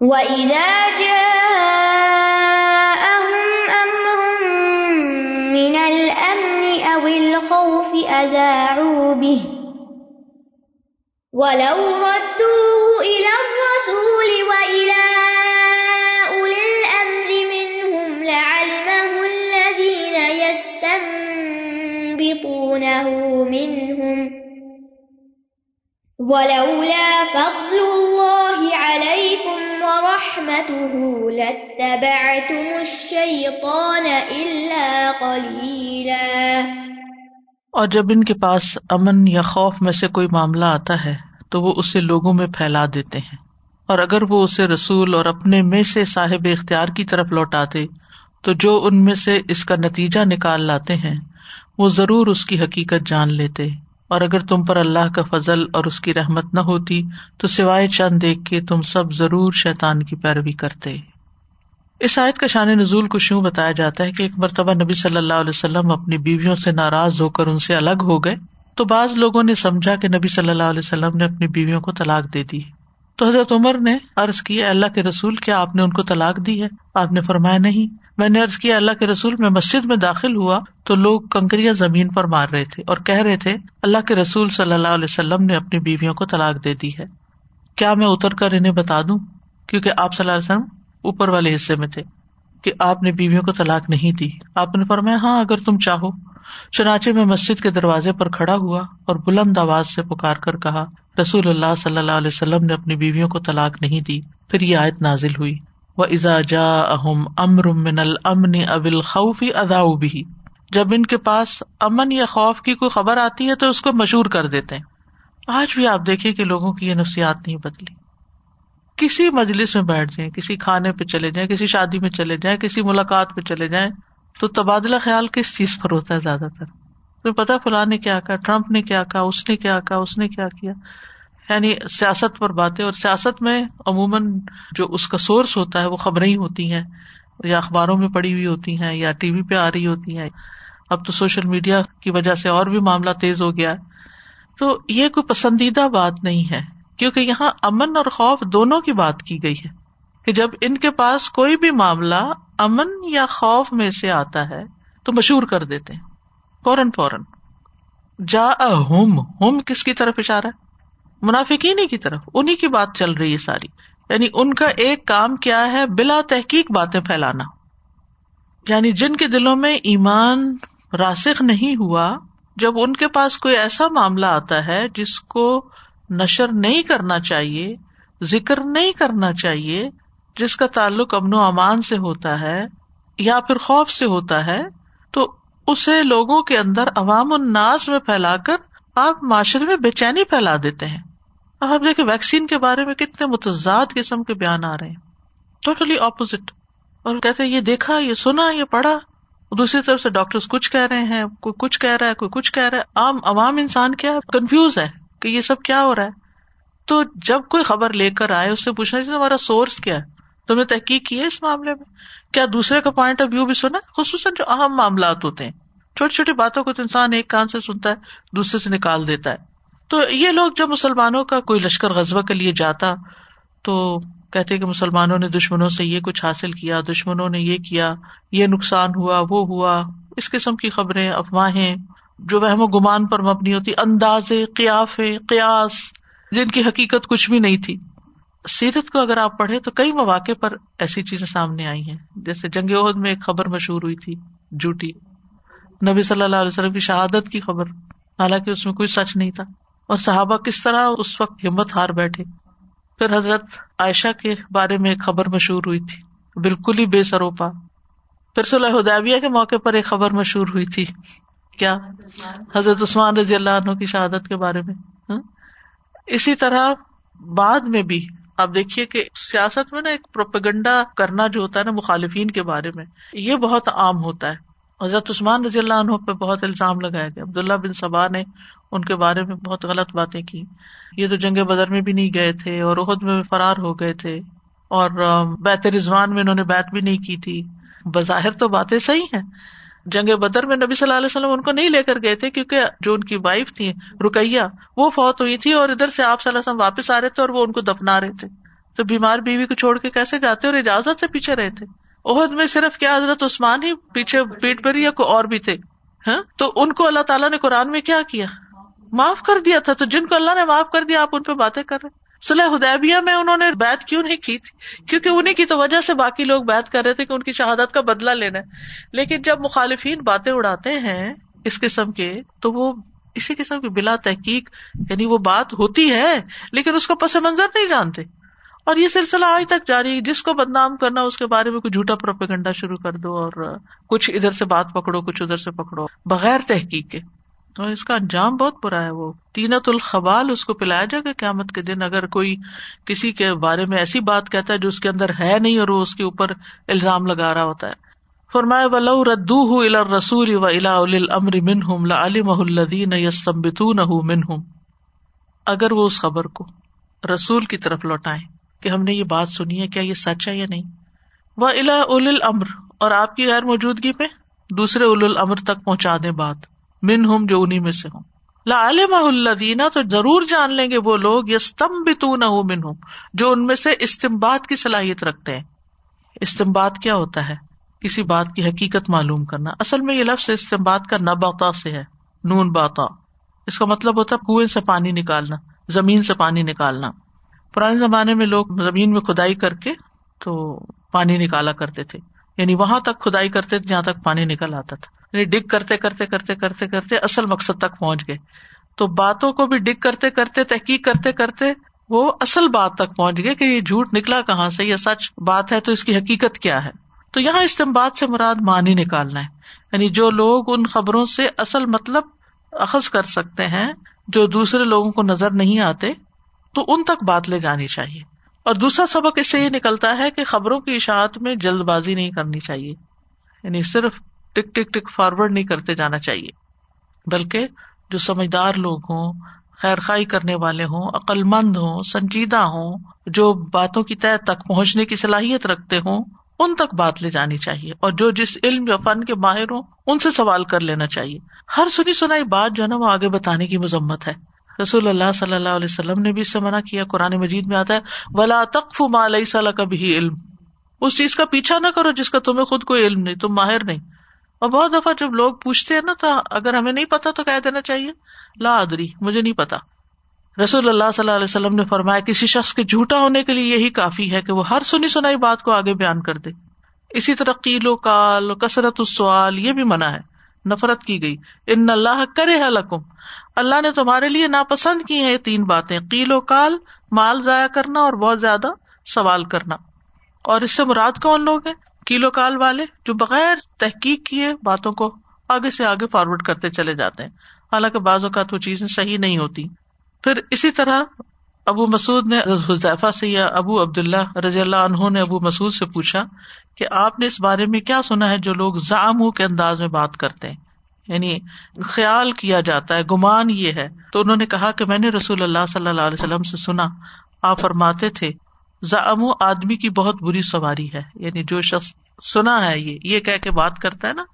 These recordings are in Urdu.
وَإِذَا جَاءَهُمْ أَمْرٌ مِّنَ الْأَمْنِ أَوِ الْخَوْفِ أَذَاعُوا بِهِ وَلَوْ رَدُّوهُ إِلَى الرَّسُولِ وَإِلَى أُولِي الْأَمْرِ مِنْهُمْ لَعَلِمَهُ الَّذِينَ يَسْتَنبِطُونَهُ مِنْهُمْ وَلَوْلَا فَضْلُ اللَّهِ عَلَيْكُمْ وَرَحْمَتُهُ لَاتَّبَعْتُمُ الشَّيْطَانَ إِلَّا قَلِيلًا. اور جب ان کے پاس امن یا خوف میں سے کوئی معاملہ آتا ہے، تو وہ اسے لوگوں میں پھیلا دیتے ہیں۔ اور اگر وہ اسے رسول اور اپنے میں سے صاحب اختیار کی طرف لوٹاتے، تو جو ان میں سے اس کا نتیجہ نکال لاتے ہیں، وہ ضرور اس کی حقیقت جان لیتے۔ اور اگر تم پر اللہ کا فضل اور اس کی رحمت نہ ہوتی، تو سوائے چند دیکھ کے تم سب ضرور شیطان کی پیروی کرتے۔ اس آیت کا شان نزول کو شیوں بتایا جاتا ہے کہ ایک مرتبہ نبی صلی اللہ علیہ وسلم اپنی بیویوں سے ناراض ہو کر ان سے الگ ہو گئے، تو بعض لوگوں نے سمجھا کہ نبی صلی اللہ علیہ وسلم نے اپنی بیویوں کو طلاق دے دی۔ تو حضرت عمر نے ارض کیا اللہ کے رسول، کیا آپ نے ان کو طلاق دی ہے؟ آپ نے فرمایا، نہیں۔ میں نے ارض کیا، اللہ کے رسول میں مسجد میں داخل ہوا تو لوگ کنکریاں زمین پر مار رہے تھے اور کہہ رہے تھے، اللہ کے رسول صلی اللہ علیہ وسلم نے اپنی بیویوں کو طلاق دے دی ہے۔ کیا میں اتر کر انہیں بتا دوں؟ کیونکہ آپ صلی اللہ علیہ وسلم اوپر والے حصے میں تھے کہ آپ نے بیویوں کو طلاق نہیں دی۔ آپ نے فرمایا ہاں اگر تم چاہو۔ چنانچہ میں مسجد کے دروازے پر کھڑا ہوا اور بلند آواز سے پکار کر کہا، رسول اللہ صلی اللہ علیہ وسلم نے اپنی بیویوں کو طلاق نہیں دی، پھر یہ آیت نازل ہوئی۔ وہ ازا جا اہم امر من الامن ابل خوفی ادا بھی جب ان کے پاس امن یا خوف کی کوئی خبر آتی ہے تو اس کو مشہور کر دیتے ہیں۔ آج بھی آپ دیکھیے کہ لوگوں کی یہ نفسیات نہیں بدلی۔ کسی مجلس میں بیٹھ جائیں، کسی کھانے پہ چلے جائیں، کسی شادی میں چلے جائیں، کسی ملاقات پہ چلے جائیں، تو تبادلہ خیال کس چیز پر ہوتا ہے زیادہ تر؟ تمہیں پتا فلاں نے کیا کہا، ٹرمپ نے کیا کہا، اس نے کیا کہا، اس نے کیا کیا۔ یعنی سیاست پر باتیں، اور سیاست میں عموماً جو اس کا سورس ہوتا ہے، وہ خبریں ہی ہوتی ہیں، یا اخباروں میں پڑی ہوئی ہوتی ہیں، یا ٹی وی پہ آ رہی ہوتی ہیں۔ اب تو سوشل میڈیا کی وجہ سے اور بھی معاملہ تیز ہو گیا۔ ہے تو یہ کوئی پسندیدہ بات نہیں ہے، کیونکہ یہاں امن اور خوف دونوں کی بات کی گئی ہے۔ کہ جب ان کے پاس کوئی بھی معاملہ امن یا خوف میں سے آتا ہے، تو مشہور کر دیتے ہیں۔ فوراً فوراً۔ جا ہوم ہوم کس کی طرف اشارہ ہے؟ منافقین کی طرف انہیں کی بات چل رہی ہے ساری۔ یعنی ان کا ایک کام کیا ہے؟ بلا تحقیق باتیں پھیلانا۔ یعنی جن کے دلوں میں ایمان راسخ نہیں ہوا، جب ان کے پاس کوئی ایسا معاملہ آتا ہے جس کو نشر نہیں کرنا چاہیے، ذکر نہیں کرنا چاہیے، جس کا تعلق امن و امان سے ہوتا ہے یا پھر خوف سے ہوتا ہے، تو اسے لوگوں کے اندر عوام الناس میں پھیلا کر آپ معاشرے میں بے چینی پھیلا دیتے ہیں۔ اب آپ دیکھیں ویکسین کے بارے میں کتنے متضاد قسم کے بیان آ رہے ہیں۔ ٹوٹلی اپوزٹ اور کہتے یہ دیکھا، یہ سنا، یہ پڑھا۔ دوسری طرف سے ڈاکٹر کچھ کہہ رہے ہیں، کوئی کچھ کہہ رہا ہے، کوئی کچھ کہہ رہا ہے۔ عام عوام انسان کیا ہے؟ کنفیوز ہے کہ یہ سب کیا ہو رہا ہے۔ تو جب کوئی خبر لے کر آئے، اس سے پوچھنا چاہیے، تمہارا سورس کیا ہے؟ تم نے تحقیق کی ہے اس معاملے میں؟ کیا دوسرے کا پوائنٹ آف ویو بھی سنا خصوصاً جو اہم معاملات ہوتے ہیں۔ چھوٹی چھوٹی باتوں کو تو انسان ایک کان سے سنتا ہے، دوسرے سے نکال دیتا ہے۔ تو یہ لوگ جب مسلمانوں کا کوئی لشکر غزبہ کے لیے جاتا، تو کہتے کہ مسلمانوں نے دشمنوں سے یہ کچھ حاصل کیا، دشمنوں نے یہ کیا، یہ نقصان ہوا، وہ ہوا۔ اس قسم کی خبریں، افواہیں، جو وہم و گمان پر مبنی ہوتی انداز قیاف قیاس، جن کی حقیقت کچھ بھی نہیں تھی۔ سیرت کو اگر آپ پڑھے تو کئی مواقع پر ایسی چیزیں سامنے آئی ہیں۔ جیسے جنگ عہد میں ایک خبر مشہور ہوئی تھی جھوٹی نبی صلی اللہ علیہ وسلم کی شہادت کی خبر، حالانکہ اس میں کوئی سچ نہیں تھا۔ اور صحابہ کس طرح اس وقت ہمت ہار بیٹھے۔ پھر حضرت عائشہ کے بارے میں ایک خبر مشہور ہوئی تھی۔ بالکل ہی بے سروپا۔ پھر صلی ادیبیہ کے موقع پر ایک خبر مشہور ہوئی تھی۔ کیا؟ حضرت عثمان رضی اللہ عنہ کی شہادت کے بارے میں۔ ہاں؟ اسی طرح بعد میں بھی آپ دیکھیے کہ سیاست میں نا ایک پروپیگنڈا کرنا جو ہوتا ہے نا مخالفین کے بارے میں، یہ بہت عام ہوتا ہے۔ حضرت عثمان رضی اللہ عنہ پہ بہت الزام لگایا گیا عبداللہ بن صبا نے ان کے بارے میں بہت غلط باتیں کی۔ یہ تو جنگ بدر میں بھی نہیں گئے تھے اور عہد میں فرار ہو گئے تھے اور بیت رضوان میں انہوں نے بیت بھی نہیں کی تھی۔ بظاہر تو باتیں صحیح ہیں۔ جنگ بدر میں نبی صلی اللہ علیہ وسلم ان کو نہیں لے کر گئے تھے کیونکہ جو ان کی وائف تھی رکیا وہ فوت ہوئی تھی اور ادھر سے آپ صلی اللہ علیہ وسلم واپس آ رہے تھے اور وہ ان کو دفنا رہے تھے۔ تو بیمار بیوی کو چھوڑ کے کیسے جاتے اور اجازت سے پیچھے رہے تھے؟ عہد میں صرف کیا حضرت عثمان ہی پیچھے پیٹ پر یا کوئی اور بھی تھے؟ ہاں؟ تو ان کو اللہ تعالیٰ نے قرآن میں کیا کیا؟ معاف کر دیا تھا تو جن کو اللہ نے معاف کر دیا، آپ ان پہ باتیں کر رہے صلاح حدیبیہ میں انہوں نے بات کیوں نہیں کی تھی؟ کیونکہ انہیں کی تو وجہ سے باقی لوگ بات کر رہے تھے کہ ان کی شہادت کا بدلا لینا ہے۔ لیکن جب مخالفین باتیں اڑاتے ہیں اس قسم کے، تو وہ اسی قسم کی بلا تحقیق یعنی وہ بات ہوتی ہے، لیکن اس کو پس منظر نہیں جانتے۔ اور یہ سلسلہ آج تک جاری جس کو بدنام کرنا، اس کے بارے میں کوئی جھوٹا پروپیگنڈا شروع کر دو اور کچھ ادھر سے بات پکڑو، کچھ ادھر سے پکڑو، بغیر تحقیق کے۔ تو اس کا انجام بہت برا ہے۔ وہ تینت الخبال اس کو پلایا جائے گا قیامت کے دن۔ اگر کوئی کسی کے بارے میں ایسی بات کہتا ہے جو اس کے اندر ہے نہیں اور وہ اس کے اوپر الزام لگا رہا ہوتا ہے۔ فرمائے ولو ردو الا رسول و الا امر من ہم علم الدین یستمبتون من ہم اگر وہ اس خبر کو رسول کی طرف لوٹائے کہ ہم نے یہ بات سنی ہے، کیا یہ سچ ہے یا نہیں؟ وہ الا اول امر اور آپ کی غیر موجودگی پہ دوسرے اول الامر تک پہنچا دیں بات من ہم جو انہیں میں سے ہوں۔ لا دینا تو ضرور جان لیں گے وہ لوگ یس تم بھی تو نہ من ہوں جو ان میں سے استمباد کی صلاحیت رکھتے ہیں۔ استمباد کیا ہوتا ہے؟ کسی بات کی حقیقت معلوم کرنا۔ اصل میں یہ لفظ استمباد کا نباتا سے ہے، نون باتا اس کا مطلب ہوتا ہے کنویں سے پانی نکالنا، زمین سے پانی نکالنا۔ پرانے زمانے میں لوگ زمین میں کھدائی کر کے تو پانی نکالا کرتے تھے۔ یعنی وہاں تک کھدائی کرتے تھے جہاں تک پانی نکل آتا تھا۔ یعنی ڈگ کرتے کرتے کرتے کرتے کرتے اصل مقصد تک پہنچ گئے۔ تو باتوں کو بھی ڈگ کرتے کرتے تحقیق کرتے کرتے وہ اصل بات تک پہنچ گئے کہ یہ جھوٹ نکلا کہاں سے، یہ سچ بات ہے تو اس کی حقیقت کیا ہے۔ تو یہاں استعمال سے مراد مانی نکالنا ہے۔ یعنی جو لوگ ان خبروں سے اصل مطلب اخذ کر سکتے ہیں جو دوسرے لوگوں کو نظر نہیں آتے تو ان تک بات لے جانی چاہیے۔ اور دوسرا سبق اس سے یہ نکلتا ہے کہ خبروں کی اشاعت میں جلد بازی نہیں کرنی چاہیے۔ یعنی صرف ٹک ٹک ٹک فارورڈ نہیں کرتے جانا چاہیے۔ بلکہ جو سمجھدار لوگ ہوں خیر خائی کرنے والے ہوں عقل مند ہوں، سنجیدہ ہوں، جو باتوں کی طے تک پہنچنے کی صلاحیت رکھتے ہوں، ان تک بات لے جانی چاہیے۔ اور جو جس علم یا فن کے ماہر ہوں، ان سے سوال کر لینا چاہیے۔ ہر سنی سنائی بات جو ہے نا، وہ آگے بتانے کی مذمت ہے۔ رسول اللہ صلی اللہ علیہ وسلم نے بھی اس سے منع کیا، قرآن مجید میں آتا ہے، ولا تقف ما ليس لك به علم۔ اس چیز کا پیچھا نہ کرو جس کا تمہیں خود کوئی علم نہیں، تم ماہر نہیں۔ اور بہت دفعہ جب لوگ پوچھتے ہیں نا، تو اگر ہمیں نہیں پتا تو کہہ دینا چاہیے، لا ادری، مجھے نہیں پتا۔ رسول اللہ صلی اللہ علیہ وسلم نے فرمایا، کسی شخص کے جھوٹا ہونے کے لیے یہی کافی ہے کہ وہ ہر سنی سنائی بات کو آگے بیان کر دے۔ اسی طرح قیل و کال کثرت السوال یہ بھی منع ہے، نفرت کی گئی۔ ان اللہ کرے حلقم اللہ نے تمہارے لیے ناپسند کی ہیں یہ تین باتیں۔ قیل و کال، مال ضائع کرنا اور بہت زیادہ سوال کرنا۔ اور اس سے مراد کون لوگ ہیں؟ کیلو کال والے جو بغیر تحقیق کیے باتوں کو آگے سے آگے فارورڈ کرتے چلے جاتے ہیں۔ حالانکہ بعض اوقات وہ چیزیں صحیح نہیں ہوتی۔ پھر اسی طرح ابو مسعود نے حذیفہ سے یا ابو عبد اللہ رضی اللہ عنہ نے ابو مسعود سے پوچھا کہ آپ نے اس بارے میں کیا سنا ہے جو لوگ زام کے انداز میں بات کرتے ہیں۔ یعنی خیال کیا جاتا ہے، گمان یہ ہے۔ تو انہوں نے کہا کہ میں نے رسول اللہ صلی اللہ علیہ وسلم سے سنا، آپ فرماتے تھے زام آدمی کی بہت بری سواری ہے۔ یعنی جو شخص سنا ہے یہ یہ کہہ کے بات کرتا ہے نا،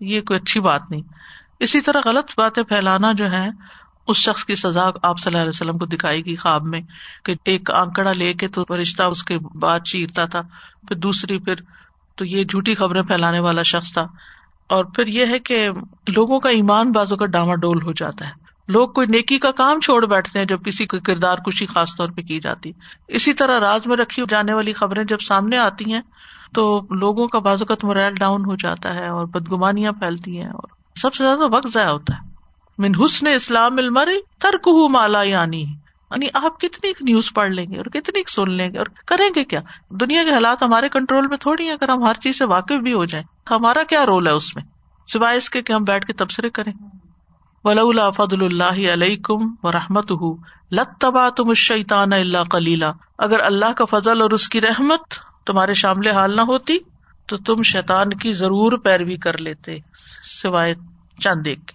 یہ کوئی اچھی بات نہیں۔ اسی طرح غلط باتیں پھیلانا جو ہے اس شخص کی سزا آپ صلی اللہ علیہ وسلم کو دکھائی گی خواب میں کہ ایک آنکڑا لے کے تو رشتہ اس کے بعد چیرتا تھا، پھر دوسری پھر تو یہ جھوٹی خبریں پھیلانے والا شخص تھا۔ اور پھر یہ ہے کہ لوگوں کا ایمان بازو کا ڈاما ڈول ہو جاتا ہے۔ لوگ کوئی نیکی کا کام چھوڑ بیٹھتے ہیں جب کسی کو کردار کشی خاص طور پہ کی جاتی۔ اسی طرح راز میں رکھی جانے والی خبریں جب سامنے آتی ہیں تو لوگوں کا بازوقت مرائل ڈاؤن ہو جاتا ہے اور بدگمانیاں پھیلتی ہیں اور سب سے زیادہ وقت ضائع ہوتا ہے۔ من حسن اسلام المر ترک مالا یعنی۔ یعنی آپ کتنی نیوز پڑھ لیں گے اور کتنی سن لیں گے اور کریں گے کیا؟ دنیا کے حالات ہمارے کنٹرول میں تھوڑی ہیں، اگر ہم ہر چیز سے واقف بھی ہو جائیں۔ ہمارا کیا رول ہے اس میں؟ سوائے اس کے کہ ہم بیٹھ کے تبصرے کریں۔ ولا فضل اللہ علیہ و رحمت لتبا تم شیطان اللہ کلیلہ اگر اللہ کا فضل اور اس کی رحمت تمہارے شامل حال نہ ہوتی، تو تم شیطان کی ضرور پیروی کر لیتے، سوائے چند ایک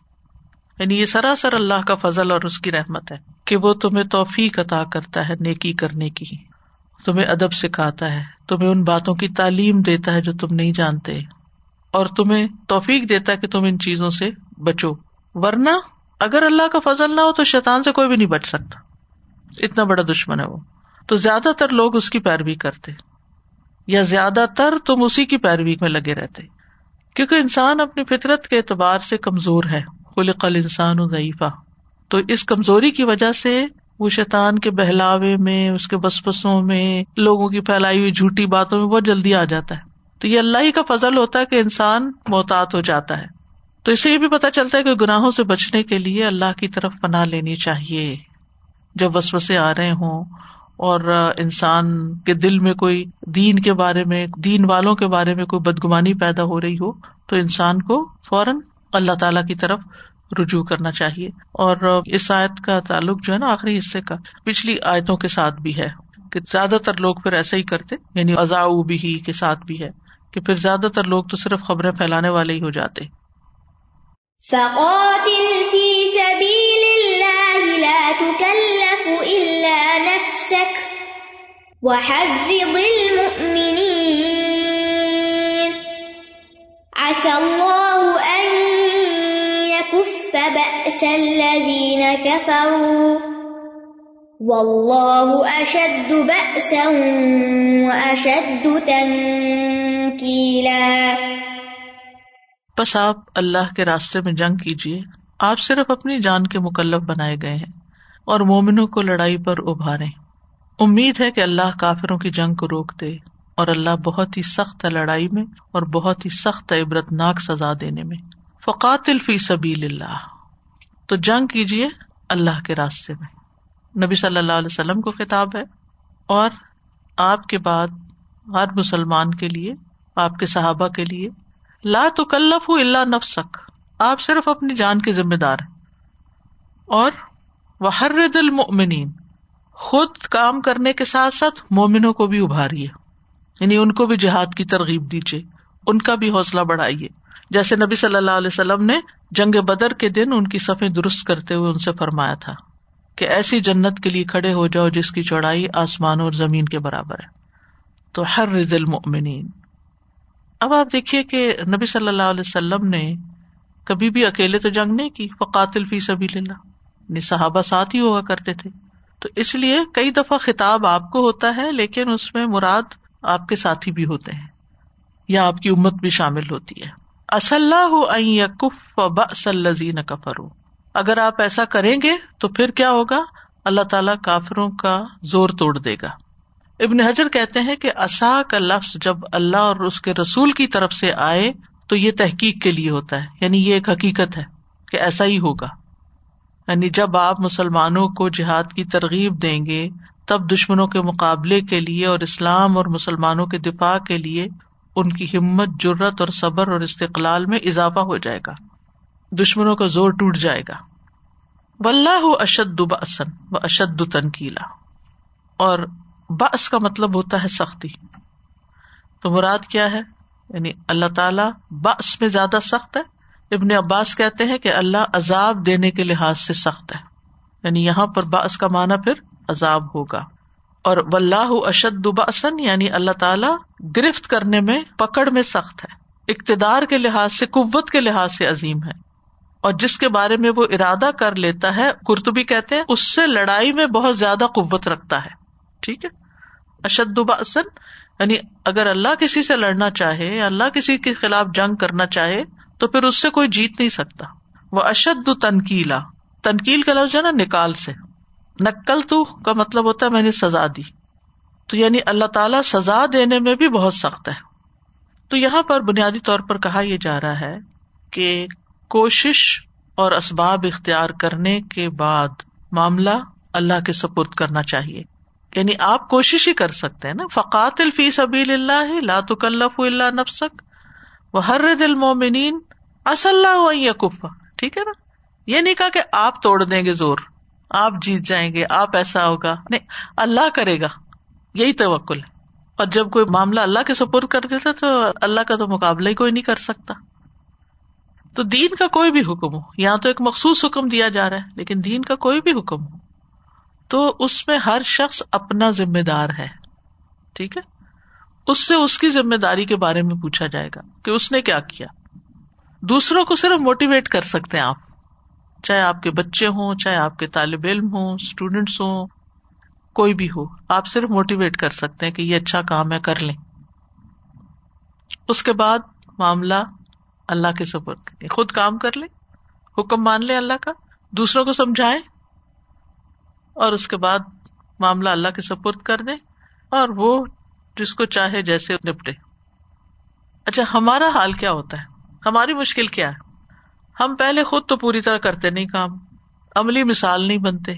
یعنی یہ سراسر اللہ کا فضل اور اس کی رحمت ہے کہ وہ تمہیں توفیق عطا کرتا ہے نیکی کرنے کی، تمہیں ادب سکھاتا ہے، تمہیں ان باتوں کی تعلیم دیتا ہے جو تم نہیں جانتے اور تمہیں توفیق دیتا ہے کہ تم ان چیزوں سے بچو۔ ورنہ اگر اللہ کا فضل نہ ہو تو شیطان سے کوئی بھی نہیں بچ سکتا۔ اتنا بڑا دشمن ہے وہ۔ تو زیادہ تر لوگ اس کی پیروی کرتے، یا زیادہ تر تم اسی کی پیروی میں لگے رہتے۔ کیونکہ انسان اپنی فطرت کے اعتبار سے کمزور ہے۔ خلق انسان ضعیفہ۔ تو اس کمزوری کی وجہ سے وہ شیطان کے بہلاوے میں، اس کے بسپسوں میں، لوگوں کی پھیلائی ہوئی جھوٹی باتوں میں بہت جلدی آ جاتا ہے۔ تو یہ اللہ ہی کا فضل ہوتا ہے کہ انسان محتاط ہو جاتا ہے۔ تو اسے یہ بھی پتا چلتا ہے کہ گناہوں سے بچنے کے لیے اللہ کی طرف پناہ لینی چاہیے۔ جب وسوسے آ رہے ہوں اور انسان کے دل میں کوئی دین کے بارے میں، دین والوں کے بارے میں کوئی بدگمانی پیدا ہو رہی ہو، تو انسان کو فوراً اللہ تعالی کی طرف رجوع کرنا چاہیے۔ اور اس آیت کا تعلق جو ہے نا آخری حصے کا پچھلی آیتوں کے ساتھ بھی ہے کہ زیادہ تر لوگ پھر ایسا ہی کرتے یعنی ازا بھی کے ساتھ بھی ہے کہ پھر زیادہ تر لوگ تو صرف خبریں پھیلانے والے ہی ہو جاتے۔ عسى الله الذين كفروا. والله أشد بأسا وأشد تنكيلا. بس آپ اللہ کے راستے میں جنگ کیجیے آپ صرف اپنی جان کے مکلف بنائے گئے ہیں اور مومنوں کو لڑائی پر ابھارے امید ہے کہ اللہ کافروں کی جنگ کو روک دے اور اللہ بہت ہی سخت ہے لڑائی میں اور بہت ہی سخت عبرت ناک سزا دینے میں۔ فقات الفی سبیل اللہ۔ تو جنگ کیجیے اللہ کے راستے میں۔ نبی صلی اللہ علیہ وسلم کو خطاب ہے اور آپ کے بعد ہر مسلمان کے لیے، آپ کے صحابہ کے لیے، لا تو کلف ہوں اللہ نفسک، آپ صرف اپنی جان کے ذمہ دار ہیں۔ اور وہ ہر دل مومنین خود کام کرنے کے ساتھ ساتھ مومنوں کو بھی ابھاریے یعنی ان کو بھی جہاد کی ترغیب دیجیے، ان کا بھی حوصلہ بڑھائیے۔ جیسے نبی صلی اللہ علیہ وسلم نے جنگ بدر کے دن ان کی صفیں درست کرتے ہوئے ان سے فرمایا تھا کہ ایسی جنت کے لیے کھڑے ہو جاؤ جس کی چوڑائی آسمان اور زمین کے برابر ہے۔ تو ہر رزل مومنین اب آپ دیکھیے کہ نبی صلی اللہ علیہ وسلم نے کبھی بھی اکیلے تو جنگ نہیں کی، فقاتل فی سبھی یعنی صحابہ ساتھ ہی ہوا کرتے تھے۔ تو اس لیے کئی دفعہ خطاب آپ کو ہوتا ہے، لیکن اس میں مراد آپ کے ساتھی بھی ہوتے ہیں یا آپ کی امت بھی شامل ہوتی ہے۔ اسلّہ کفر اگر آپ ایسا کریں گے تو پھر کیا ہوگا؟ اللہ تعالی کافروں کا زور توڑ دے گا۔ ابن حجر کہتے ہیں کہ اصا کا لفظ جب اللہ اور اس کے رسول کی طرف سے آئے تو یہ تحقیق کے لیے ہوتا ہے یعنی یہ ایک حقیقت ہے کہ ایسا ہی ہوگا۔ یعنی جب آپ مسلمانوں کو جہاد کی ترغیب دیں گے، تب دشمنوں کے مقابلے کے لیے اور اسلام اور مسلمانوں کے دفاع کے لیے ان کی ہمت جرت اور صبر اور استقلال میں اضافہ ہو جائے گا۔ دشمنوں کا زور ٹوٹ جائے گا۔ و اشد بسن و اشد تنکیلا۔ اور بس کا مطلب ہوتا ہے سختی۔ تو مراد کیا ہے؟ یعنی اللہ تعالی بس میں زیادہ سخت ہے۔ ابن عباس کہتے ہیں کہ اللہ عذاب دینے کے لحاظ سے سخت ہے۔ یعنی یہاں پر باس کا معنی پھر عذاب ہوگا۔ اور واللہ اشد باسن یعنی اللہ تعالی گرفت کرنے میں، پکڑ میں سخت ہے۔ اقتدار کے لحاظ سے، قوت کے لحاظ سے عظیم ہے۔ اور جس کے بارے میں وہ ارادہ کر لیتا ہے کرتبی کہتے ہیں، اس سے لڑائی میں بہت زیادہ قوت رکھتا ہے۔ ٹھیک ہے؟ اشد باسن یعنی اگر اللہ کسی سے لڑنا چاہے یا اللہ کسی کے خلاف جنگ کرنا چاہے، تو پھر اس سے کوئی جیت نہیں سکتا۔ وہ اشد تنکیلا تنکیل کا لفظ ہے نا، نکال سے۔ نکل تو کا مطلب ہوتا ہے میں نے سزا دی۔ تو یعنی اللہ تعالی سزا دینے میں بھی بہت سخت ہے۔ تو یہاں پر بنیادی طور پر کہا یہ جا رہا ہے کہ کوشش اور اسباب اختیار کرنے کے بعد معاملہ اللہ کے سپرد کرنا چاہیے۔ یعنی آپ کوشش ہی کر سکتے ہیں نا۔ فقات الفی سبیل اللہ لات کلف اللہ نفسک وہ ہر دل مومنین اصل ٹھیک ہے نا؟ یہ نہیں کہا کہ آپ توڑ دیں گے زور۔ آپ جیت جائیں گے، آپ ایسا ہوگا۔ نہیں، اللہ کرے گا۔ یہی توکل۔ ہے اور جب کوئی معاملہ اللہ کے سپورٹ کر دیتا تو اللہ کا تو مقابلہ ہی کوئی نہیں کر سکتا۔ تو دین کا کوئی بھی حکم ہو، یہاں تو ایک مخصوص حکم دیا جا رہا ہے، لیکن دین کا کوئی بھی حکم ہو، تو اس میں ہر شخص اپنا ذمہ دار ہے۔ ٹھیک ہے؟ اس سے اس کی ذمہ داری کے بارے میں پوچھا جائے گا کہ اس نے کیا کیا۔ دوسروں کو صرف موٹیویٹ کر سکتے ہیں آپ۔ چاہے آپ کے بچے ہوں، چاہے آپ کے طالب علم ہوں اسٹوڈینٹس ہوں، کوئی بھی ہو، آپ صرف موٹیویٹ کر سکتے ہیں کہ یہ اچھا کام ہے، کر لیں۔ اس کے بعد معاملہ اللہ کے سپرد خود کام کر لیں، حکم مان لیں اللہ کا، دوسروں کو سمجھائیں اور اس کے بعد معاملہ اللہ کے سپرد کر دیں اور وہ جس کو چاہے جیسے نپٹے۔ اچھا ہمارا حال کیا ہوتا ہے؟ ہماری مشکل کیا ہے؟ ہم پہلے خود تو پوری طرح کرتے نہیں کام، عملی مثال نہیں بنتے۔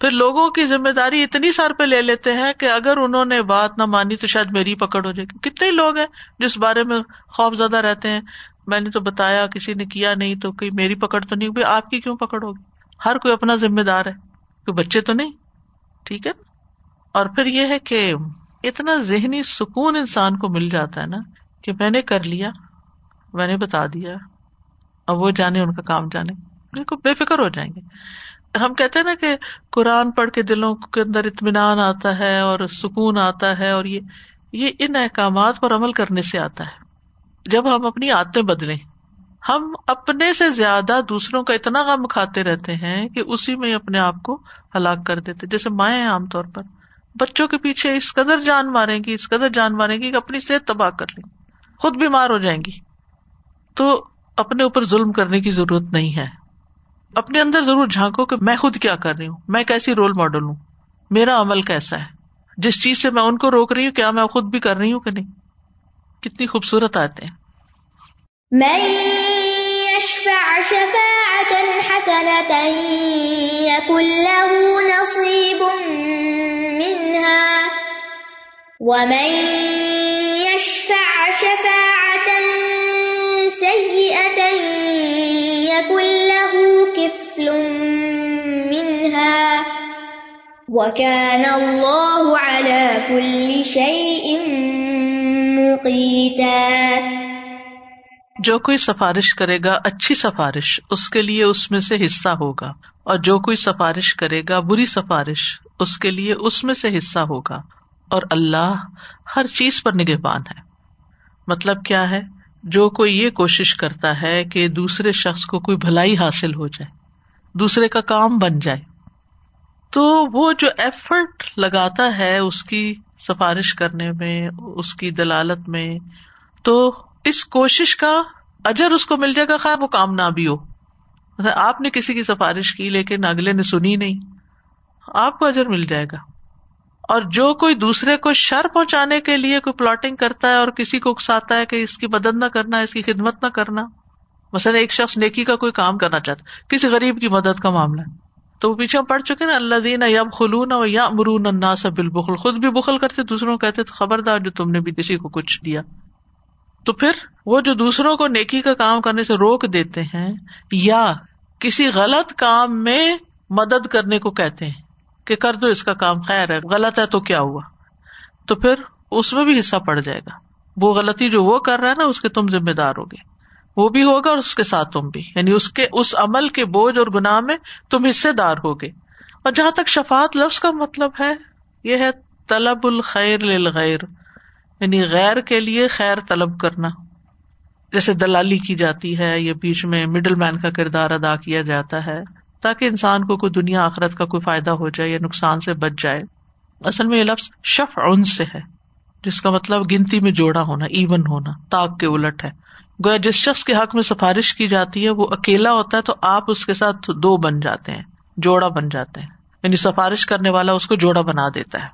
پھر لوگوں کی ذمہ داری اتنی سر پہ لے لیتے ہیں کہ اگر انہوں نے بات نہ مانی تو شاید میری پکڑ ہو جائے۔ گی کتنے لوگ ہیں جس بارے میں خوف زدہ رہتے ہیں، میں نے تو بتایا، کسی نے کیا نہیں تو کہ میری پکڑ تو نہیں ہوگی، آپ کی کیوں پکڑ ہوگی؟ ہر کوئی اپنا ذمہ دار ہے، کوئی بچے تو نہیں، ٹھیک ہے؟ اور پھر یہ ہے کہ اتنا ذہنی سکون انسان کو مل جاتا ہے نا کہ میں نے کر لیا، میں نے بتا دیا۔ اب وہ جانے، ان کا کام جانے۔ بالکل بے فکر ہو جائیں گے۔ ہم کہتے ہیں نا کہ قرآن پڑھ کے دلوں کے اندر اطمینان آتا ہے اور سکون آتا ہے اور یہ یہ ان احکامات پر عمل کرنے سے آتا ہے۔ جب ہم اپنی عادتیں بدلیں، ہم اپنے سے زیادہ دوسروں کا اتنا غم کھاتے رہتے ہیں کہ اسی میں اپنے آپ کو ہلاک کر دیتے۔ جیسے مائیں عام طور پر۔ بچوں کے پیچھے اس قدر جان ماریں گی، اس قدر جان ماریں گی کہ اپنی صحت تباہ کر لیں۔ گی خود بیمار ہو جائیں گی۔ تو اپنے اوپر ظلم کرنے کی ضرورت نہیں ہے۔ اپنے اندر ضرور جھانکو کہ میں خود کیا کر رہی ہوں، میں کیسی رول ماڈل ہوں، میرا عمل کیسا ہے۔ جس چیز سے میں ان کو روک رہی ہوں، کیا میں خود بھی کر رہی ہوں کہ نہیں؟ کتنی خوبصورت آتے ہیں۔ وكان الله على كل شيء مقيتا جو کوئی سفارش کرے گا، اچھی سفارش، اس کے لیے اس میں سے حصہ ہوگا۔ اور جو کوئی سفارش کرے گا، بری سفارش، اس کے لیے اس میں سے حصہ ہوگا۔ اور اللہ ہر چیز پر نگہبان ہے۔ مطلب کیا ہے؟ جو کوئی یہ کوشش کرتا ہے کہ دوسرے شخص کو کوئی بھلائی حاصل ہو جائے۔ دوسرے کا کام بن جائے۔ تو وہ جو ایفرٹ لگاتا ہے اس کی سفارش کرنے میں، اس کی دلالت میں، تو اس کوشش کا اجر اس کو مل جائے گا، خواہ وہ کام نہ بھی ہو۔ آپ نے کسی کی سفارش کی لیکن اگلے نے سنی نہیں، آپ کو اجر مل جائے گا۔ اور جو کوئی دوسرے کو شر پہنچانے کے لیے کوئی پلاٹنگ کرتا ہے اور کسی کو اکساتا ہے کہ اس کی مدد نہ کرنا، اس کی خدمت نہ کرنا مثلاً ایک شخص نیکی کا کوئی کام کرنا چاہتا کسی غریب کی مدد کا معاملہ۔ تو وہ پیچھے پڑ چکے نا اللہ دین یب خلون یا امرون انا سب بالبخل۔ خود بھی بخل کرتے، دوسروں کہتے، تو خبردار جو تم نے بھی کسی کو کچھ دیا۔ تو پھر وہ جو دوسروں کو نیکی کا کام کرنے سے روک دیتے ہیں، یا کسی غلط کام میں مدد کرنے کو کہتے ہیں کہ کر دو، اس کا کام خیر ہے، غلط ہے تو کیا ہوا؟ تو پھر اس میں بھی حصہ پڑ جائے گا۔ وہ غلطی جو وہ کر رہا ہے نا، اس کے تم ذمے دار ہوگے۔ وہ بھی ہوگا اور اس کے ساتھ تم بھی۔ یعنی اس کے، اس عمل کے بوجھ اور گناہ میں تم حصے دار ہوگے۔ اور جہاں تک شفات لفظ کا مطلب ہے، یہ ہے طلب الخیر للغیر۔ یعنی غیر کے لیے خیر طلب کرنا۔ جیسے دلالی کی جاتی ہے، یا بیچ میں مڈل مین کا کردار ادا کیا جاتا ہے، تاکہ انسان کو کوئی دنیا آخرت کا کوئی فائدہ ہو جائے یا نقصان سے بچ جائے۔ اصل میں یہ لفظ شف ان سے ہے، جس کا مطلب گنتی میں جوڑا ہونا ایون ہونا، تاک کے الٹ ہے۔ گویا جس شخص کے حق میں سفارش کی جاتی ہے، وہ اکیلا ہوتا ہے تو آپ اس کے ساتھ دو بن جاتے ہیں، جوڑا بن جاتے ہیں۔ یعنی سفارش کرنے والا اس کو جوڑا بنا دیتا ہے۔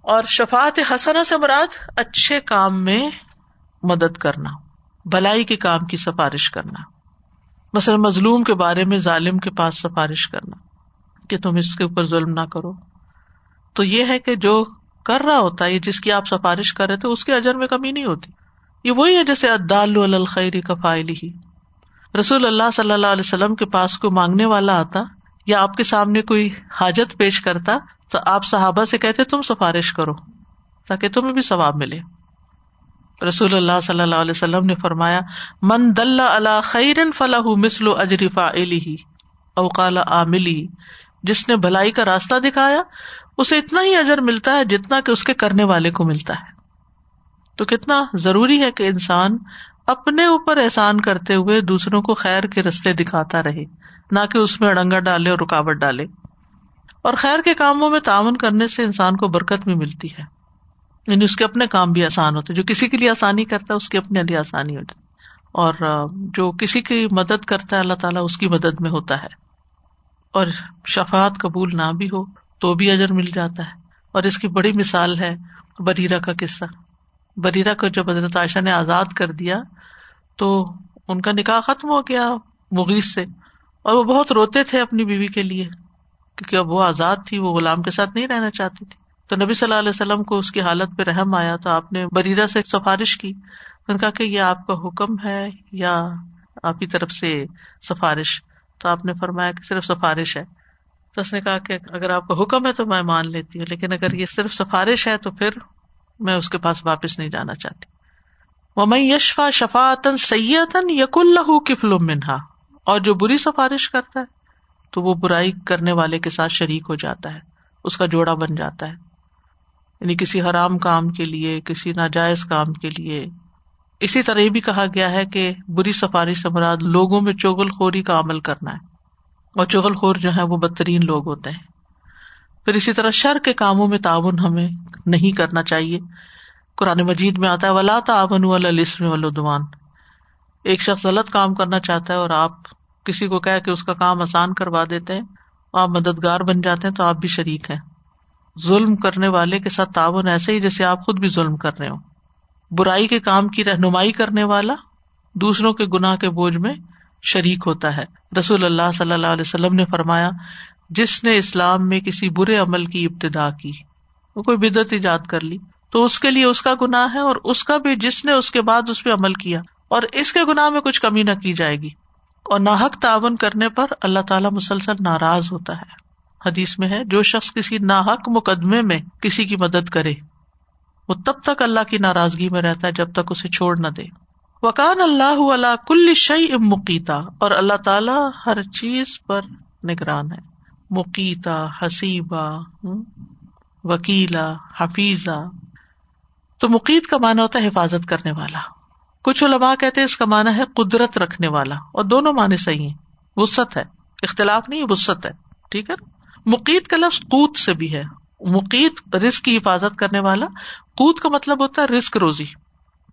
اور شفات حسنا سے مراد اچھے کام میں مدد کرنا، بھلائی کے کام کی سفارش کرنا۔ مثلاً مظلوم کے بارے میں ظالم کے پاس سفارش کرنا، کہ تم اس کے اوپر ظلم نہ کرو۔ تو یہ ہے کہ جو کر رہا ہوتا ہے جس کی آپ سفارش کر رہے تھے، اس کے اجر میں کمی نہیں ہوتی۔ یہ وہی ہے جیسے ادال الخری کا فائل ہی۔ رسول اللہ صلی اللہ علیہ وسلم کے پاس کوئی مانگنے والا آتا یا آپ کے سامنے کوئی حاجت پیش کرتا تو آپ صحابہ سے کہتے، تم سفارش کرو تاکہ تمہیں بھی ثواب ملے۔ رسول اللہ صلی اللہ علیہ وسلم نے فرمایا، من دل اللہ خیرن فلاح مسل اجرفا علی اوقال عاملی جس نے بھلائی کا راستہ دکھایا، اسے اتنا ہی اجر ملتا ہے جتنا کہ اس کے کرنے والے کو ملتا ہے۔ تو کتنا ضروری ہے کہ انسان اپنے اوپر احسان کرتے ہوئے دوسروں کو خیر کے رستے دکھاتا رہے، نہ کہ اس میں اڑنگا ڈالے اور رکاوٹ ڈالے۔ اور خیر کے کاموں میں تعاون کرنے سے انسان کو برکت بھی ملتی ہے۔ یعنی اس کے اپنے کام بھی آسان ہوتے جو کسی کے لیے آسانی کرتا ہے، اس کے اپنے لیے آسانی ہوتی اور جو کسی کی مدد کرتا ہے، اللہ تعالیٰ اس کی مدد میں ہوتا ہے۔ اور شفات قبول نہ بھی ہو تو بھی اجر مل جاتا ہے۔ اور اس کی بڑی مثال ہے بریرا کا قصہ۔ بریرا کو جب حضرت عائشہ نے آزاد کر دیا تو ان کا نکاح ختم ہو گیا مغیث سے اور وہ بہت روتے تھے اپنی بیوی کے لیے کیونکہ اب وہ آزاد تھی، وہ غلام کے ساتھ نہیں رہنا چاہتی تھی۔ تو نبی صلی اللہ علیہ وسلم کو اس کی حالت پہ رحم آیا تو آپ نے بریرا سے سفارش کی۔ کہا کہ یہ آپ کا حکم ہے یا آپ کی طرف سے سفارش؟ تو آپ نے فرمایا کہ صرف سفارش ہے۔ تو اس نے کہا کہ اگر آپ کا حکم ہے تو میں مان لیتی ہوں، لیکن اگر یہ صرف سفارش ہے تو پھر میں اس کے پاس واپس نہیں جانا چاہتی۔ وہ میں یشفا شفاطن سیتن یق اللہ کفل منہا اور جو بری سفارش کرتا ہے، تو وہ برائی کرنے والے کے ساتھ شریک ہو جاتا ہے، اس کا جوڑا بن جاتا ہے۔ یعنی کسی حرام کام کے لیے، کسی ناجائز کام کے لیے۔ اسی طرح یہ بھی کہا گیا ہے کہ بری سفارش سے مراد لوگوں میں چغل خوری کا عمل کرنا ہے۔ اور چغل خور جو ہے وہ بدترین لوگ ہوتے ہیں۔ پھر اسی طرح شر کے کاموں میں تعاون ہمیں نہیں کرنا چاہیے۔ قرآن مجید میں آتا ہے، ولا تعاون والسم ولادوان ایک شخص غلط کام کرنا چاہتا ہے اور آپ کسی کو کہ اس کا کام آسان کروا دیتے ہیں، آپ مددگار بن جاتے ہیں تو آپ بھی شریک ہیں۔ ظلم کرنے والے کے ساتھ تعاون ایسے ہی جیسے آپ خود بھی ظلم کر رہے ہو برائی کے کام کی رہنمائی کرنے والا دوسروں کے گناہ کے بوجھ میں شریک ہوتا ہے۔ رسول اللہ صلی اللہ علیہ وسلم نے فرمایا جس نے اسلام میں کسی برے عمل کی ابتدا کی، وہ کوئی بدت ایجاد کر لی۔ تو اس کے لیے اس کا گناہ ہے اور اس کا بھی جس نے اس کے بعد اس پہ عمل کیا۔ اور اس کے گناہ میں کچھ کمی نہ کی جائے گی۔ اور ناحق تعاون کرنے پر اللہ تعالیٰ مسلسل ناراض ہوتا ہے۔ حدیث میں ہے، جو شخص کسی ناحق مقدمے میں کسی کی مدد کرے، وہ تب تک اللہ کی ناراضگی میں رہتا ہے جب تک اسے چھوڑ نہ دے۔ وکان اللہ اللہ کل شعی مقیتا، اور اللہ تعالیٰ ہر چیز پر نگران ہے۔ مقیتا حسیبہ وکیلا حفیظہ تو مقیت کا مانا ہوتا ہے حفاظت کرنے والا۔ کچھ علماء کہتے اس کا مانا ہے قدرت رکھنے والا۔ اور دونوں معنی صحیح ہیں۔ وسط ہے۔ اختلاف نہیں وسط ہے۔ ٹھیک ہے؟ مقیت کا لفظ قوت سے بھی ہے۔ مقیت رسک کی حفاظت کرنے والا۔ قوت کا مطلب ہوتا ہے رسک روزی۔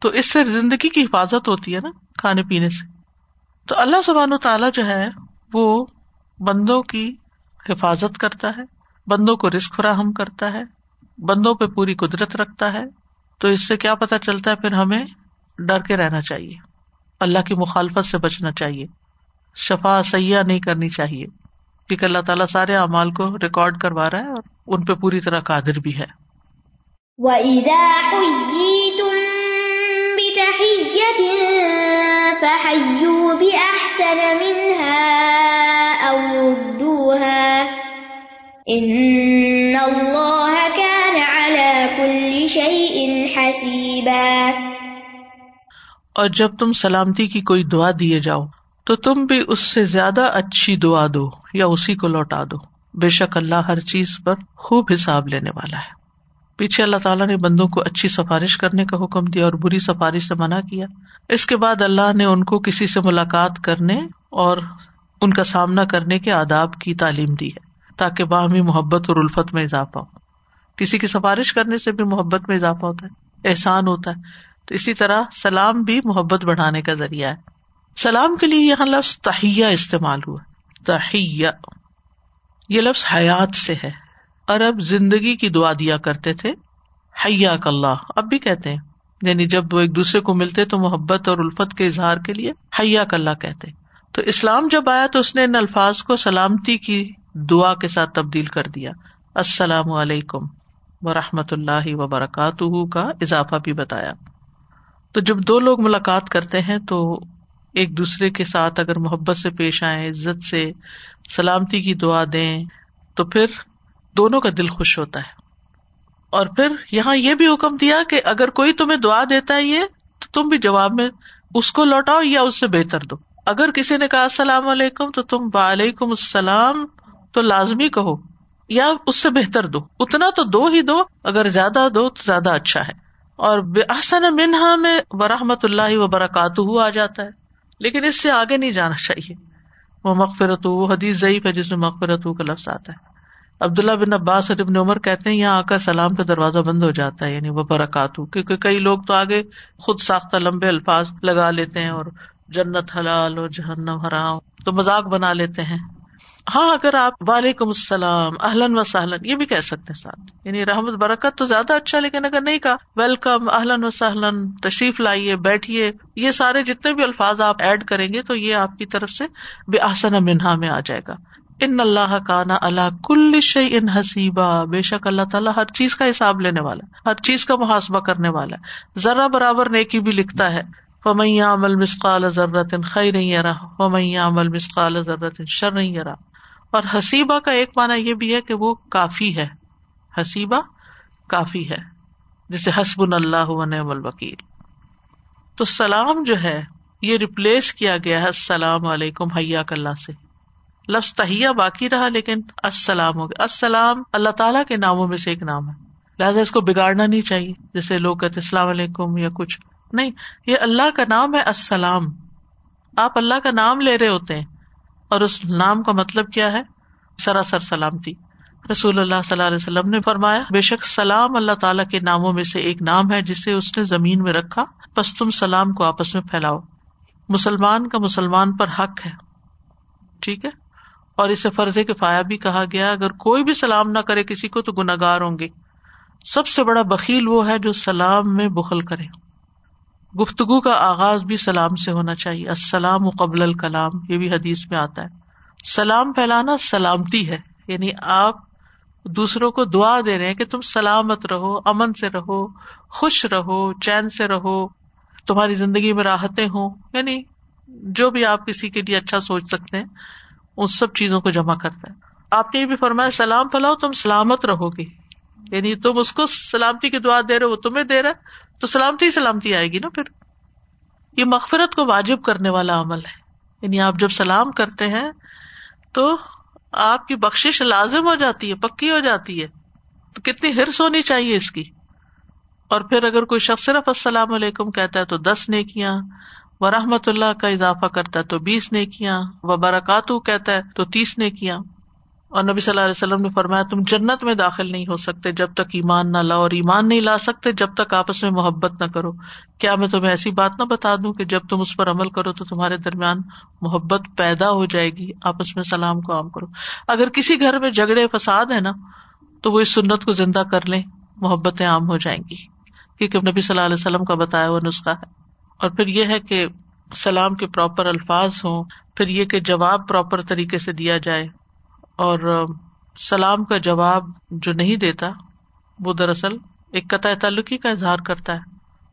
تو اس سے زندگی کی حفاظت ہوتی ہے نا، کھانے پینے سے۔ تو اللہ سبحان و تعالیٰ جو ہے، وہ بندوں کی حفاظت کرتا ہے، بندوں کو رسک فراہم کرتا ہے، بندوں پہ پوری قدرت رکھتا ہے، تو اس سے کیا پتا چلتا ہے، پھر ہمیں ڈر کے رہنا چاہیے۔ اللہ کی مخالفت سے بچنا چاہیے۔ شفا سیاح نہیں کرنی چاہیے۔ کیونکہ اللہ تعالیٰ سارے اعمال کو ریکارڈ کروا رہا ہے اور ان پہ پوری طرح قادر بھی ہے۔ وَإِذَا حُيِّيتُم بِتَحِيَّةٍ فَحَيُّوا بِأَحْسَنَ مِنْهَا أَوْ رُدُّوهَا إِنَّ اللَّهَ كَانَ عَلَى كُلِّ شَيْءٍ حَسِيبًا اور جب تم سلامتی کی کوئی دعا دیے جاؤ، تو تم بھی اس سے زیادہ اچھی دعا دو یا اسی کو لوٹا دو۔ بے شک اللہ ہر چیز پر خوب حساب لینے والا ہے۔ پیچھے اللہ تعالیٰ نے بندوں کو اچھی سفارش کرنے کا حکم دیا اور بری سفارش سے منع کیا۔ اس کے بعد اللہ نے ان کو کسی سے ملاقات کرنے اور ان کا سامنا کرنے کے آداب کی تعلیم دی ہے، تاکہ باہمی محبت اور الفت میں اضافہ ہو۔ کسی کی سفارش کرنے سے بھی محبت میں اضافہ ہوتا ہے، احسان ہوتا ہے۔ تو اسی طرح سلام بھی محبت بڑھانے کا ذریعہ ہے۔ سلام کے لیے یہاں لفظ تہیا استعمال ہوا۔ تہیا یہ لفظ حیات سے ہے۔ ارب زندگی کی دعا دیا کرتے تھے حیا اللہ۔ اب بھی کہتے ہیں یعنی جب وہ ایک دوسرے کو ملتے تو محبت اور الفت کے اظہار کے لیے حیا اللہ کہتے تو اسلام جب آیا تو اس نے ان الفاظ کو سلامتی کی دعا کے ساتھ تبدیل کر دیا۔ السلام علیکم و رحمۃ اللہ وبرکاتہ کا اضافہ بھی بتایا۔ تو جب دو لوگ ملاقات کرتے ہیں تو ایک دوسرے کے ساتھ اگر محبت سے پیش آئے عزت سے سلامتی کی دعا دیں، تو پھر دونوں کا دل خوش ہوتا ہے۔ اور پھر یہاں یہ بھی حکم دیا کہ اگر کوئی تمہیں دعا دیتا ہے یہ، تو تم بھی جواب میں اس کو لوٹاؤ یا اس سے بہتر دو۔ اگر کسی نے کہا السلام علیکم تو تم وعلیکم السلام تو لازمی کہو یا اس سے بہتر دو۔ اتنا تو دو ہی دو، اگر زیادہ دو تو زیادہ اچھا ہے۔ اور احسن منہا میں برحمت اللہ و برکات آ جاتا ہے۔ لیکن اس سے آگے نہیں جانا چاہیے۔ وہ مغفرت وہ حدیث ضعیف ہے جس میں مغفرت کا لفظ آتا ہے۔ عبداللہ بن عباس اور ابن عمر کہتے ہیں، یہاں آ کر سلام کا دروازہ بند ہو جاتا ہے یعنی وہ برکات کیونکہ کئی لوگ تو آگے خود ساختہ لمبے الفاظ لگا لیتے ہیں اور جنت حلال اور جہنم حرام۔ تو مذاق بنا لیتے ہیں۔ ہاں اگر آپ وعلیکم السلام اہلن و سہلن یہ بھی کہہ سکتے ہیں ساتھ۔ یعنی رحمت، برکت تو زیادہ اچھا لیکن اگر نہیں کہا، ویلکم اہلن و سہلن تشریف لائیے، بیٹھیے، یہ سارے جتنے بھی الفاظ آپ ایڈ کریں گے، تو یہ آپ کی طرف سے بے آسن منہا میں آ جائے گا۔ ان اللہ کا نا اللہ کل شعی ان حسیبہ بے شک اللہ تعالیٰ ہر چیز کا حساب لینے والا، ہر چیز کا محاسبہ کرنے والا۔ ہے ذرا برابر نیکی بھی لکھتا ہے۔ فمیا عمل مسقال ضرورت خی نہیں رہا فمیا عمل مسقال ضرورت شر نہیں رہا اور حسیبہ کا ایک مانا یہ بھی ہے کہ وہ کافی ہے۔ حسیبہ کافی ہے۔ جیسے حسب اللہ نعم الوکیل۔ تو سلام جو ہے، یہ ریپلیس کیا گیا ہے۔ السلام علیکم حیا اللہ سے۔ لفظ تہیا باقی رہا، لیکن السلام ہو گیا۔ السلام اللہ تعالیٰ کے ناموں میں سے ایک نام ہے۔ لہٰذا اس کو بگاڑنا نہیں چاہیے۔ جیسے لوگ کہتے السلام علیکم یا کچھ۔ نہیں، یہ اللہ کا نام ہے السلام۔ آپ اللہ کا نام لے رہے ہوتے ہیں، اور اس نام کا مطلب کیا ہے؟ سراسر سلامتی۔ رسول اللہ صلی اللہ علیہ وسلم نے فرمایا، بے شک سلام اللہ تعالیٰ کے ناموں میں سے ایک نام ہے جسے اس نے زمین میں رکھا بس تم سلام کو آپس میں پھیلاؤ۔ مسلمان کا مسلمان پر حق ہے۔ ٹھیک ہے؟ اور اسے فرض کفایا بھی کہا گیا، اگر کوئی بھی سلام نہ کرے کسی کو تو گناگار ہوں گے۔ سب سے بڑا بکیل وہ ہے جو سلام میں بخل کرے۔ گفتگو کا آغاز بھی سلام سے ہونا چاہیے۔ السلام قبل الکلام، یہ بھی حدیث میں آتا ہے۔ سلام پھیلانا سلامتی ہے۔ یعنی آپ دوسروں کو دعا دے رہے ہیں کہ تم سلامت رہو، امن سے رہو، خوش رہو، چین سے رہو، تمہاری زندگی میں راحتیں ہوں۔ یعنی جو بھی آپ کسی کے لیے اچھا سوچ سکتے ہیں، ان سب چیزوں کو جمع کرتا ہے۔ آپ نے یہ بھی فرمایا، سلام پھیلاؤ، تم سلامت رہو گی یعنی تم اس کو سلامتی کی دعا دے رہے وہ تمہیں دے رہا تو سلامتی سلامتی آئے گی نا پھر۔ یہ مغفرت کو واجب کرنے والا عمل ہے۔ یعنی آپ جب سلام کرتے ہیں تو آپ کی بخش لازم ہو جاتی ہے، پکی ہو جاتی ہے۔ تو کتنی ہرس ہونی چاہیے اس کی۔ اور پھر اگر کوئی شخص صرف السلام علیکم کہتا ہے تو دس نیکیاں و رحمت اللہ کا اضافہ کرتا ہے تو بیس نے کیا و برکات کہتا ہے تو تیس نے کیا اور نبی صلی اللہ علیہ وسلم نے فرمایا، تم جنت میں داخل نہیں ہو سکتے، جب تک ایمان نہ لاؤ اور ایمان نہیں لا سکتے، جب تک آپس میں محبت نہ کرو۔ کیا میں تمہیں ایسی بات نہ بتا دوں کہ جب تم اس پر عمل کرو تو تمہارے درمیان محبت پیدا ہو جائے گی، آپس میں سلام کو عام کرو۔ اگر کسی گھر میں جھگڑے، فساد ہے نا، تو وہ اس سنت کو زندہ کر لیں، محبتیں عام ہو جائیں گی۔ کیونکہ نبی صلی اللہ علیہ وسلم کا بتایا ہوا نسخہ ہے۔ اور پھر یہ ہے کہ سلام کے پراپر الفاظ ہوں، پھر یہ کہ جواب پراپر طریقے سے دیا جائے۔ اور سلام کا جواب جو نہیں دیتا، وہ دراصل ایک قطع تعلقی کا اظہار کرتا ہے۔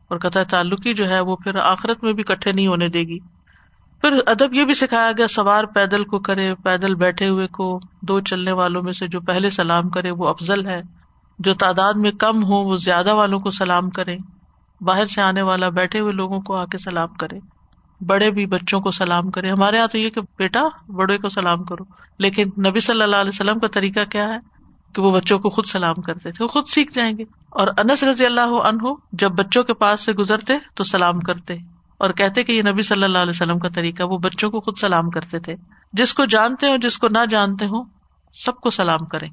اور قطع تعلقی جو ہے، وہ پھر آخرت میں بھی کٹھے نہیں ہونے دے گی۔ پھر ادب یہ بھی سکھایا گیا، سوار پیدل کو کرے، پیدل بیٹھے ہوئے کو، دو چلنے والوں میں سے جو پہلے سلام کرے، وہ افضل ہے۔ جو تعداد میں کم ہو، وہ زیادہ والوں کو سلام کرے۔ باہر سے آنے والا بیٹھے ہوئے لوگوں کو آ کے سلام کرے۔ بڑے بھی بچوں کو سلام کرے۔ ہمارے یہاں تو یہ کہ بیٹا، بڑے کو سلام کرو۔ لیکن نبی صلی اللہ علیہ وسلم کا طریقہ کیا ہے؟ کہ وہ بچوں کو خود سلام کرتے تھے، وہ خود سیکھ جائیں گے۔ اور انس رضی اللہ عنہ جب بچوں کے پاس سے گزرتے تو سلام کرتے۔ اور کہتے کہ یہ نبی صلی اللہ علیہ وسلم کا طریقہ، وہ بچوں کو خود سلام کرتے تھے۔ جس کو جانتے ہوں، جس کو نہ جانتے ہوں، سب کو سلام کریں۔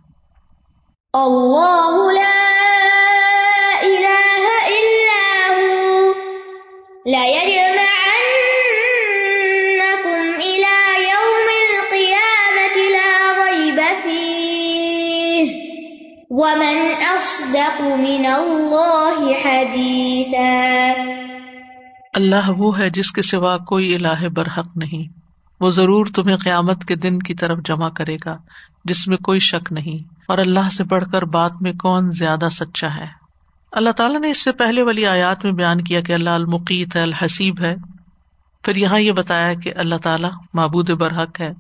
اللہ لا الہ الا من الله حديثا اللہ وہ ہے جس کے سوا کوئی الہ برحق نہیں۔ وہ ضرور تمہیں قیامت کے دن کی طرف جمع کرے گا، جس میں کوئی شک نہیں۔ اور اللہ سے بڑھ کر بات میں کون زیادہ سچا ہے۔ اللہ تعالیٰ نے اس سے پہلے والی آیات میں بیان کیا کہ اللہ المقیت ہے الحسیب ہے۔ پھر یہاں یہ بتایا کہ اللہ تعالیٰ معبود برحق ہے،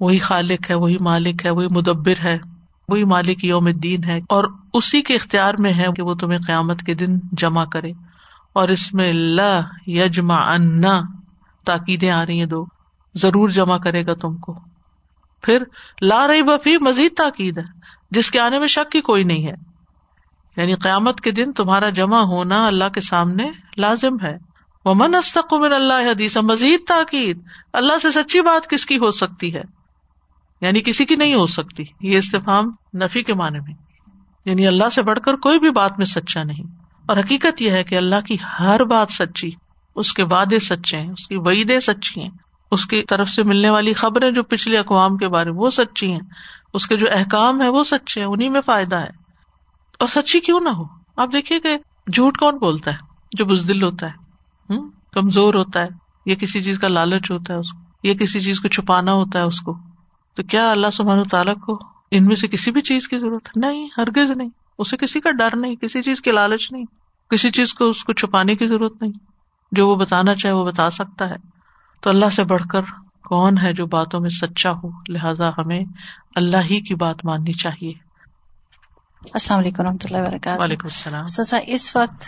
وہی خالق ہے، وہی مالک ہے، وہی مدبر ہے۔ وہی مالک یوم الدین ہے اور اسی کے اختیار میں ہے کہ وہ تمہیں قیامت کے دن جمع کرے اور اس میں لا یجما انا تاکیدیں آ رہی ہیں دو، ضرور جمع کرے گا تم کو۔ پھر لا رہی بفی مزید تاکید ہے، جس کے آنے میں شک کی کوئی نہیں ہے۔ یعنی قیامت کے دن تمہارا جمع ہونا اللہ کے سامنے لازم ہے۔ وہ من اللہ حدیث مزید تاکید، اللہ سے سچی بات کس کی ہو سکتی ہے؟ یعنی کسی کی نہیں ہو سکتی۔ یہ استفام نفی کے معنی میں۔ یعنی اللہ سے بڑھ کر کوئی بھی بات میں سچا نہیں۔ اور حقیقت یہ ہے کہ اللہ کی ہر بات سچی، اس کے وعدے سچے ہیں، اس کی وعیدیں سچی ہیں۔ اس کی طرف سے ملنے والی خبریں جو پچھلے اقوام کے بارے میں وہ سچی ہیں۔ اس کے جو احکام ہے وہ سچے ہیں انہیں میں فائدہ ہے۔ اور سچی کیوں نہ ہو؟ آپ دیکھیے کہ جھوٹ کون بولتا ہے؟ جو بزدل ہوتا ہے۔ کمزور ہوتا ہے۔ یا کسی چیز کا لالچ ہوتا ہے اس کو۔ یا کسی چیز کو چھپانا ہوتا ہے اس کو۔ تو کیا اللہ سبحانہ تعالیٰ کو ان میں سے کسی بھی چیز کی ضرورت ہے؟ نہیں ہرگز نہیں۔ اسے کسی کا ڈر نہیں کسی چیز کی لالچ نہیں کسی چیز کو اس کو چھپانے کی ضرورت نہیں۔ جو وہ بتانا چاہے وہ بتا سکتا ہے۔ تو اللہ سے بڑھ کر کون ہے جو باتوں میں سچا ہو؟ لہذا ہمیں اللہ ہی کی بات ماننی چاہیے۔ السلام علیکم و رحمۃ اللہ وبرکاتہ۔ وعلیکم السلام۔ سسا اس وقت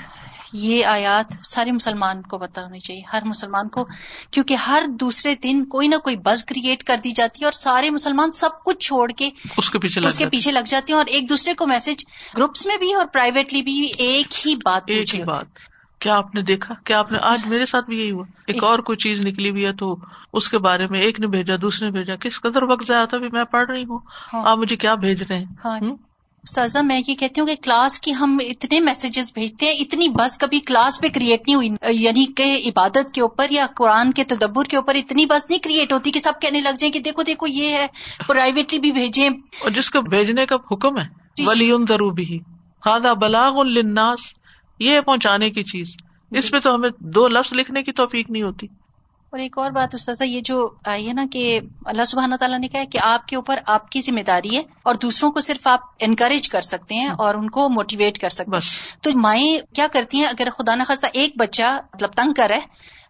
یہ آیات سارے مسلمان کو پتا ہونی چاہیے ہر مسلمان کو کیونکہ ہر دوسرے دن کوئی نہ کوئی بز کریٹ کر دی جاتی ہے اور سارے مسلمان سب کچھ چھوڑ کے اس کے پیچھے اس کے پیچھے لگ جاتے ہیں اور ایک دوسرے کو میسج گروپس میں بھی اور پرائیویٹلی بھی ایک ہی بات ایک ہی بات۔ کیا آپ نے دیکھا؟ کیا آپ نے؟ آج میرے ساتھ بھی یہی ہوا۔ ایک اور کوئی چیز نکلی ہوئی ہے تو اس کے بارے میں ایک نے بھیجا دوسرے نے بھیجا کس قدر وقت ضائع تھا میں پڑھ رہی ہوں۔ ہاں۔ آپ مجھے کیا بھیج رہے ہیں؟ ہاں جی۔ استاذہ میں یہ کہتی ہوں کہ کلاس کی ہم اتنے میسجز بھیجتے ہیں اتنی بس کبھی کلاس پہ کریٹ نہیں ہوئی۔ یعنی کہ عبادت کے اوپر یا قرآن کے تدبر کے اوپر اتنی بس نہیں کریٹ ہوتی کہ سب کہنے لگ جائیں کہ دیکھو دیکھو یہ ہے۔ پرائیویٹلی بھی بھیجیں۔ اور جس کو بھیجنے کا حکم ہے جی۔ ولی ضروری خادہ بلاغ الناس یہ پہنچانے کی چیز۔ اس میں تو ہمیں دو لفظ لکھنے کی توفیق نہیں ہوتی۔ اور ایک اور بات استاذہ یہ جو آئی ہے نا کہ اللہ سبحانہ تعالیٰ نے کہا کہ آپ کے اوپر آپ کی ذمہ داری ہے اور دوسروں کو صرف آپ انکریج کر سکتے ہیں اور ان کو موٹیویٹ کر سکتے ہیں۔ تو مائیں کیا کرتی ہیں؟ اگر خدا نخواستہ ایک بچہ مطلب تنگ کر ہے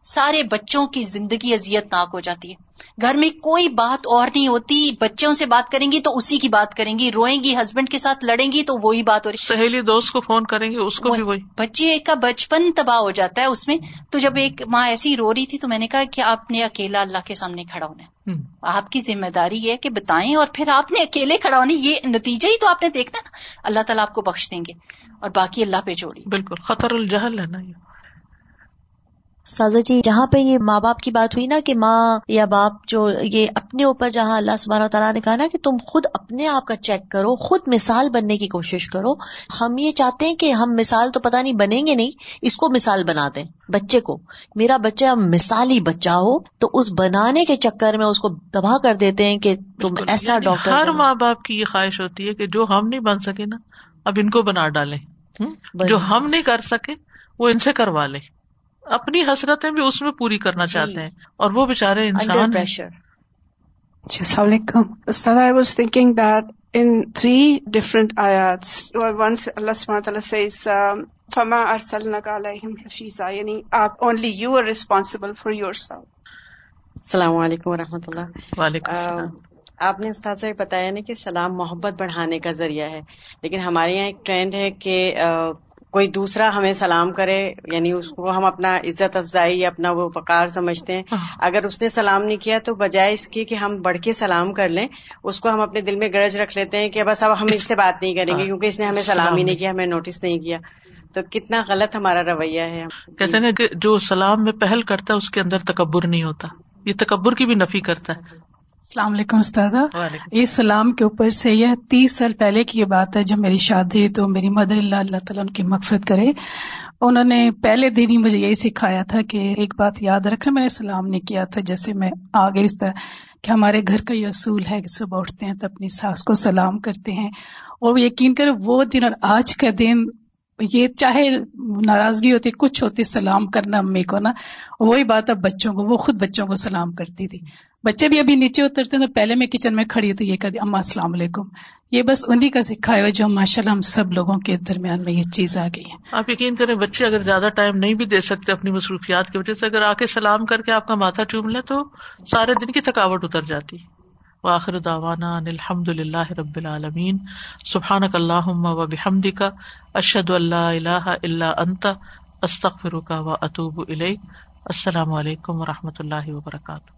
سارے بچوں کی زندگی اذیت ناک ہو جاتی ہے۔ گھر میں کوئی بات اور نہیں ہوتی بچوں سے بات کریں گی تو اسی کی بات کریں گی۔ روئیں گی ہسبینڈ کے ساتھ لڑیں گی تو وہی بات ہو رہی سہیلی دوست کو فون کریں گے اس کو بھی وہی۔ بچے کا بچپن تباہ ہو جاتا ہے اس میں۔ تو جب ایک ماں ایسی رو رہی تھی تو میں نے کہا کہ آپ نے اکیلا اللہ کے سامنے کھڑا ہونا آپ کی ذمہ داری ہے کہ بتائیں اور پھر آپ نے اکیلے کھڑا ہونے یہ نتیجہ ہی تو آپ نے دیکھنا۔ نا اللہ تعالیٰ آپ کو بخش دیں گے اور باقی اللہ پہ جوڑی بالکل خطر الجہل ہے نا یہ۔ سازا جی جہاں پہ یہ ماں باپ کی بات ہوئی نا کہ ماں یا باپ جو یہ اپنے اوپر جہاں اللہ سبحانہ تعالیٰ نے کہا نا کہ تم خود اپنے آپ کا چیک کرو خود مثال بننے کی کوشش کرو۔ ہم یہ چاہتے ہیں کہ ہم مثال تو پتہ نہیں بنیں گے نہیں اس کو مثال بنا دیں بچے کو۔ میرا بچہ مثالی بچہ ہو تو اس بنانے کے چکر میں اس کو تباہ کر دیتے ہیں کہ تم ایسا یعنی ڈاکٹر ہر ماں باپ کی یہ خواہش ہوتی ہے کہ جو ہم نہیں بن سکے نا اب ان کو بنا ڈالیں۔ جو ہم نہیں کر سکے وہ ان سے کروا لیں۔ اپنی حسرتیں بھی اس میں پوری کرنا جی۔ چاہتے ہیں اور وہ بےچارے انسان جی السلام علیکم۔ استاد I was thinking that in three different آیاتس once اللہ سبحانہ تعالیٰ سیز فما ارسلنک علیہم حفیظا یعنی آپ only you are responsible for yourself السلام علیکم ورحمۃ اللہ۔ وعلیکم آپ نے استاد بتایا نا کہ سلام محبت بڑھانے کا ذریعہ ہے لیکن ہمارے یہاں ایک ٹرینڈ ہے کہ کوئی دوسرا ہمیں سلام کرے یعنی اس کو ہم اپنا عزت افزائی یا اپنا وہ وقار سمجھتے ہیں۔ ہاں۔ اگر اس نے سلام نہیں کیا تو بجائے اس کی کہ ہم بڑھ کے سلام کر لیں اس کو ہم اپنے دل میں گرج رکھ لیتے ہیں کہ بس اب ہم اس سے بات نہیں کریں گے ہاں۔ کیونکہ اس نے ہمیں سلام ہی نہیں کیا ہمیں نوٹس نہیں کیا۔ تو کتنا غلط ہمارا رویہ ہے۔ کہتے ہیں کہ جو سلام میں پہل کرتا ہے اس کے اندر تکبر نہیں ہوتا۔ یہ تکبر کی بھی نفی کرتا ہے۔ السلام علیکم استاذہ۔ یہ سلام کے اوپر سے یہ تیس سال پہلے کی یہ بات ہے جب میری شادی تو میری مدر اللہ اللہ تعالیٰ ان کی مغفرت کرے۔ انہوں نے پہلے دن ہی مجھے یہی سکھایا تھا کہ ایک بات یاد رکھنا میں نے سلام نہیں کیا تھا۔ جیسے میں آگے اس طرح کہ ہمارے گھر کا یہ اصول ہے کہ صبح اٹھتے ہیں تو اپنی ساس کو سلام کرتے ہیں۔ اور یقین کرو وہ دن اور آج کا دن یہ چاہے ناراضگی ہوتی کچھ ہوتی سلام کرنا امی کو نا وہی بات اب بچوں کو وہ خود بچوں کو سلام کرتی تھی۔ بچے بھی ابھی نیچے اترتے ہیں تو پہلے میں کچن میں کھڑی تو یہ کہتی اما السلام علیکم۔ یہ بس انہیں کا سکھایا ہوا جو ماشاء اللہ ہم سب لوگوں کے درمیان میں یہ چیز آ گئی ہے۔ آپ یقین کریں، بچے اگر زیادہ ٹائم نہیں بھی دے سکتے اپنی مصروفیات کی وجہ سے، اگر آ کے سلام کر کے آپ کا ماتھا چوم لے تو سارے دن کی تھکاوٹ اتر جاتی۔ واخر داوانا الحمد للہ رب العالمین۔ سبحان اللہ و بحمد کا اشد اللہ اللہ اللہ انت استخر کا و اطوب السلام علیکم و رحمۃ اللہ وبرکاتہ۔